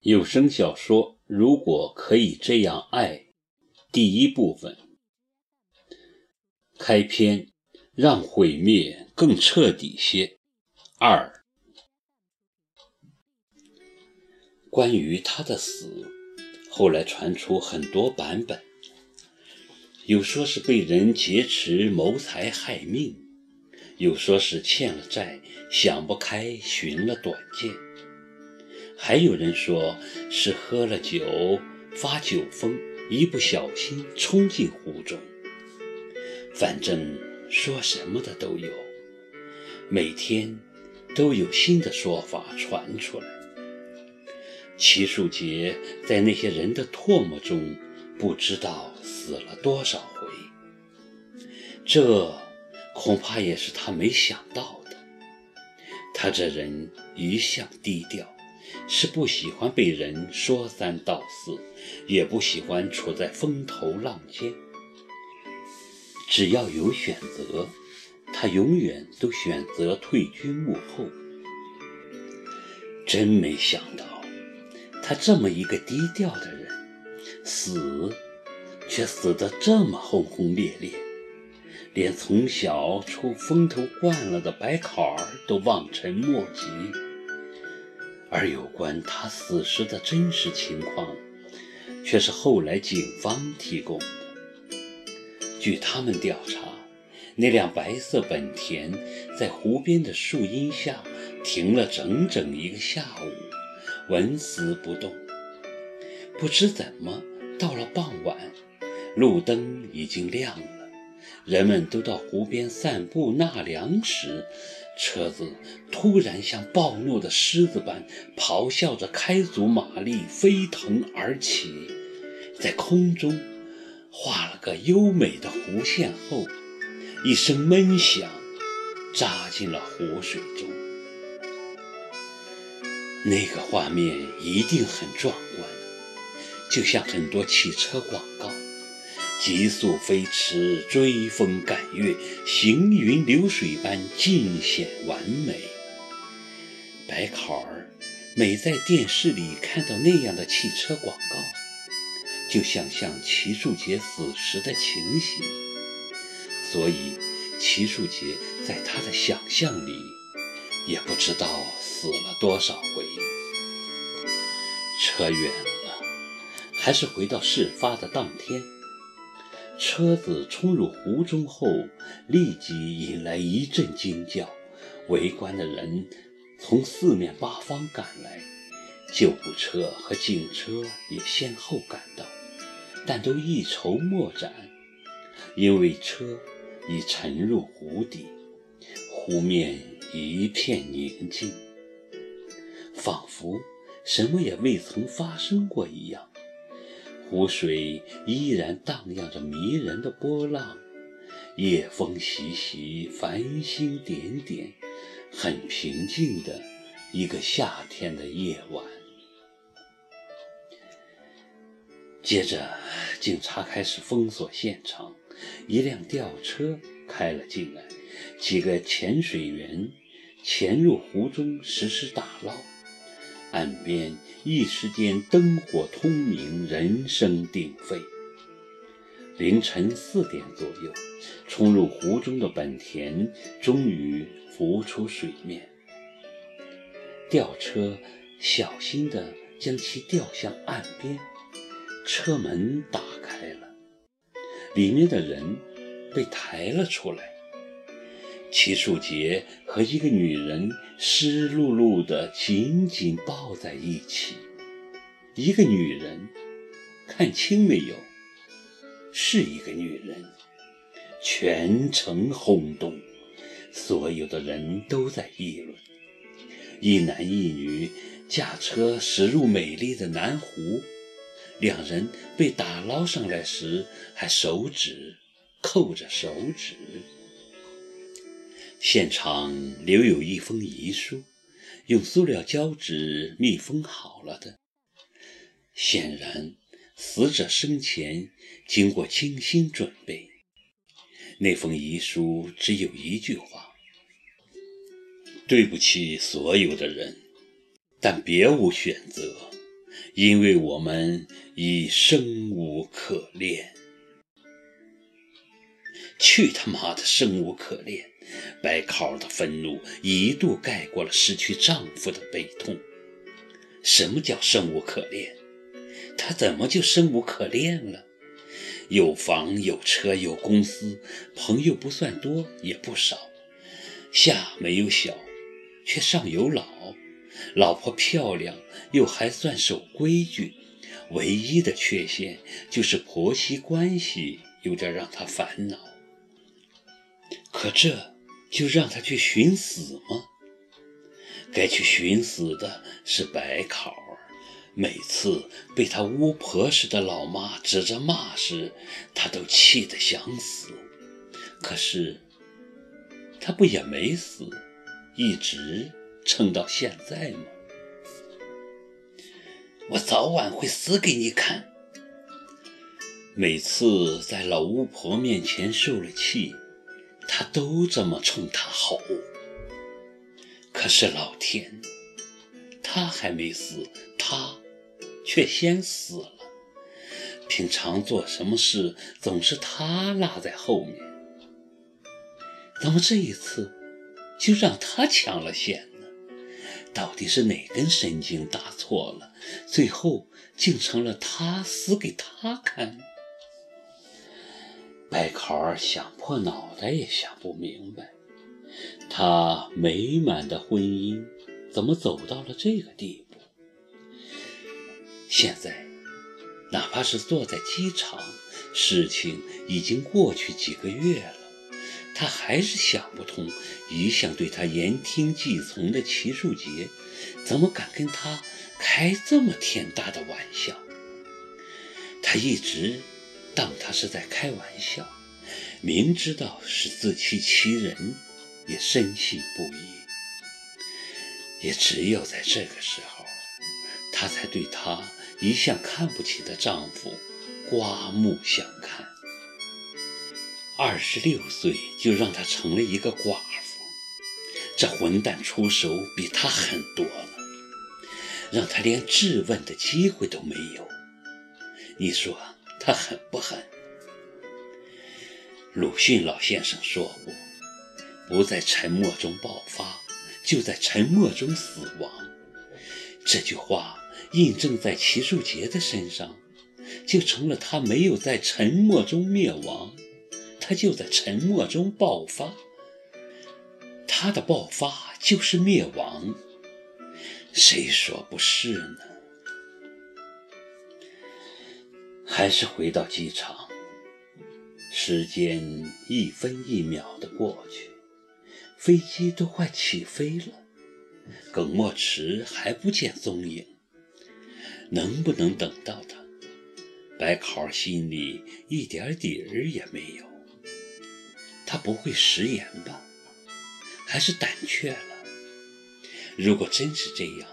有声小说《如果可以这样爱》第一部分开篇，让毁灭更彻底些。二，关于他的死，后来传出很多版本，有说是被人劫持谋财害命，有说是欠了债想不开寻了短见。还有人说是喝了酒发酒疯，一不小心冲进湖中。反正说什么的都有，每天都有新的说法传出来。齐树杰在那些人的唾沫中，不知道死了多少回。这恐怕也是他没想到的。他这人一向低调。是不喜欢被人说三道四，也不喜欢处在风头浪尖。只要有选择，他永远都选择退居幕后。真没想到，他这么一个低调的人，死却死得这么轰轰烈烈，连从小出风头惯了的白考儿都望尘莫及。而有关他死时的真实情况，却是后来警方提供的。据他们调查，那辆白色本田在湖边的树荫下停了整整一个下午，纹丝不动。不知怎么，到了傍晚，路灯已经亮了，人们都到湖边散步纳凉时。车子突然像暴怒的狮子般咆哮着，开足马力飞腾而起，在空中画了个优美的弧线后，一声闷响，扎进了湖水中。那个画面一定很壮观，就像很多汽车广告。急速飞驰，追风赶月，行云流水般尽显完美。白考儿每在电视里看到那样的汽车广告，就想象齐树杰死时的情形，所以齐树杰在他的想象里也不知道死了多少回。扯远了，还是回到事发的当天。车子冲入湖中后，立即引来一阵惊叫。围观的人从四面八方赶来，救护车和警车也先后赶到，但都一筹莫展，因为车已沉入湖底，湖面一片宁静，仿佛什么也未曾发生过一样。湖水依然荡漾着迷人的波浪，夜风习习，繁星点点，很平静的一个夏天的夜晚。接着，警察开始封锁现场，一辆吊车开了进来，几个潜水员潜入湖中实施打捞。岸边一时间灯火通明，人声鼎沸。凌晨四点左右，冲入湖中的本田终于浮出水面。吊车小心地将其吊向岸边，车门打开了，里面的人被抬了出来。齐树杰和一个女人湿漉漉的紧紧抱在一起。一个女人，看清没有？是一个女人。全城轰动，所有的人都在议论。一男一女驾车驶入美丽的南湖，两人被打捞上来时还手指扣着手指。现场留有一封遗书，用塑料胶纸密封好了的。显然，死者生前经过精心准备。那封遗书只有一句话：“对不起所有的人，但别无选择。因为我们已生无可恋。去他妈的，生无可恋！白考的愤怒一度盖过了失去丈夫的悲痛。什么叫生无可恋？他怎么就生无可恋了？有房有车有公司，朋友不算多也不少，下没有小，却上有老，老婆漂亮又还算守规矩，唯一的缺陷就是婆媳关系有点让他烦恼。可这就让他去寻死吗？该去寻死的是白考。每次被他巫婆似的老妈指着骂时，他都气得想死。可是他不也没死，一直撑到现在吗？我早晚会死给你看。每次在老巫婆面前受了气。他都这么冲他吼，可是老天，他还没死，他却先死了。平常做什么事总是他落在后面，怎么这一次就让他抢了先呢？到底是哪根神经打错了，最后竟成了他死给他看？白考儿想破脑袋也想不明白，他美满的婚姻怎么走到了这个地步？现在，哪怕是坐在机场，事情已经过去几个月了，他还是想不通，一向对他言听计从的齐树杰，怎么敢跟他开这么天大的玩笑？他一直。当他是在开玩笑，明知道是自欺欺人，也深信不疑。也只有在这个时候，他才对他一向看不起的丈夫刮目相看。二十六岁就让他成了一个寡妇，这混蛋出手比他狠多了，让他连质问的机会都没有。你说？他狠不狠？鲁迅老先生说过：“不在沉默中爆发，就在沉默中死亡。”这句话印证在齐树杰的身上，就成了他没有在沉默中灭亡，他就在沉默中爆发。他的爆发就是灭亡，谁说不是呢？还是回到机场，时间一分一秒的过去，飞机都快起飞了，耿墨池还不见踪影。能不能等到他？白考心里一点底儿也没有。他不会食言吧？还是胆怯了？如果真是这样，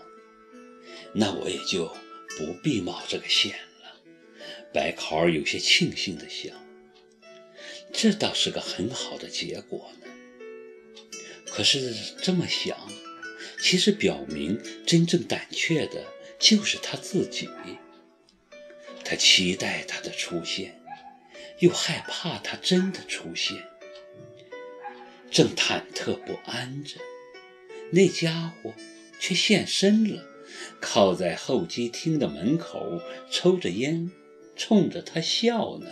那我也就不必冒这个险了。白考儿有些庆幸地想：“这倒是个很好的结果呢。”可是这么想，其实表明真正胆怯的就是他自己。他期待他的出现，又害怕他真的出现。正忐忑不安着，那家伙却现身了，靠在候机厅的门口抽着烟。冲着他笑呢。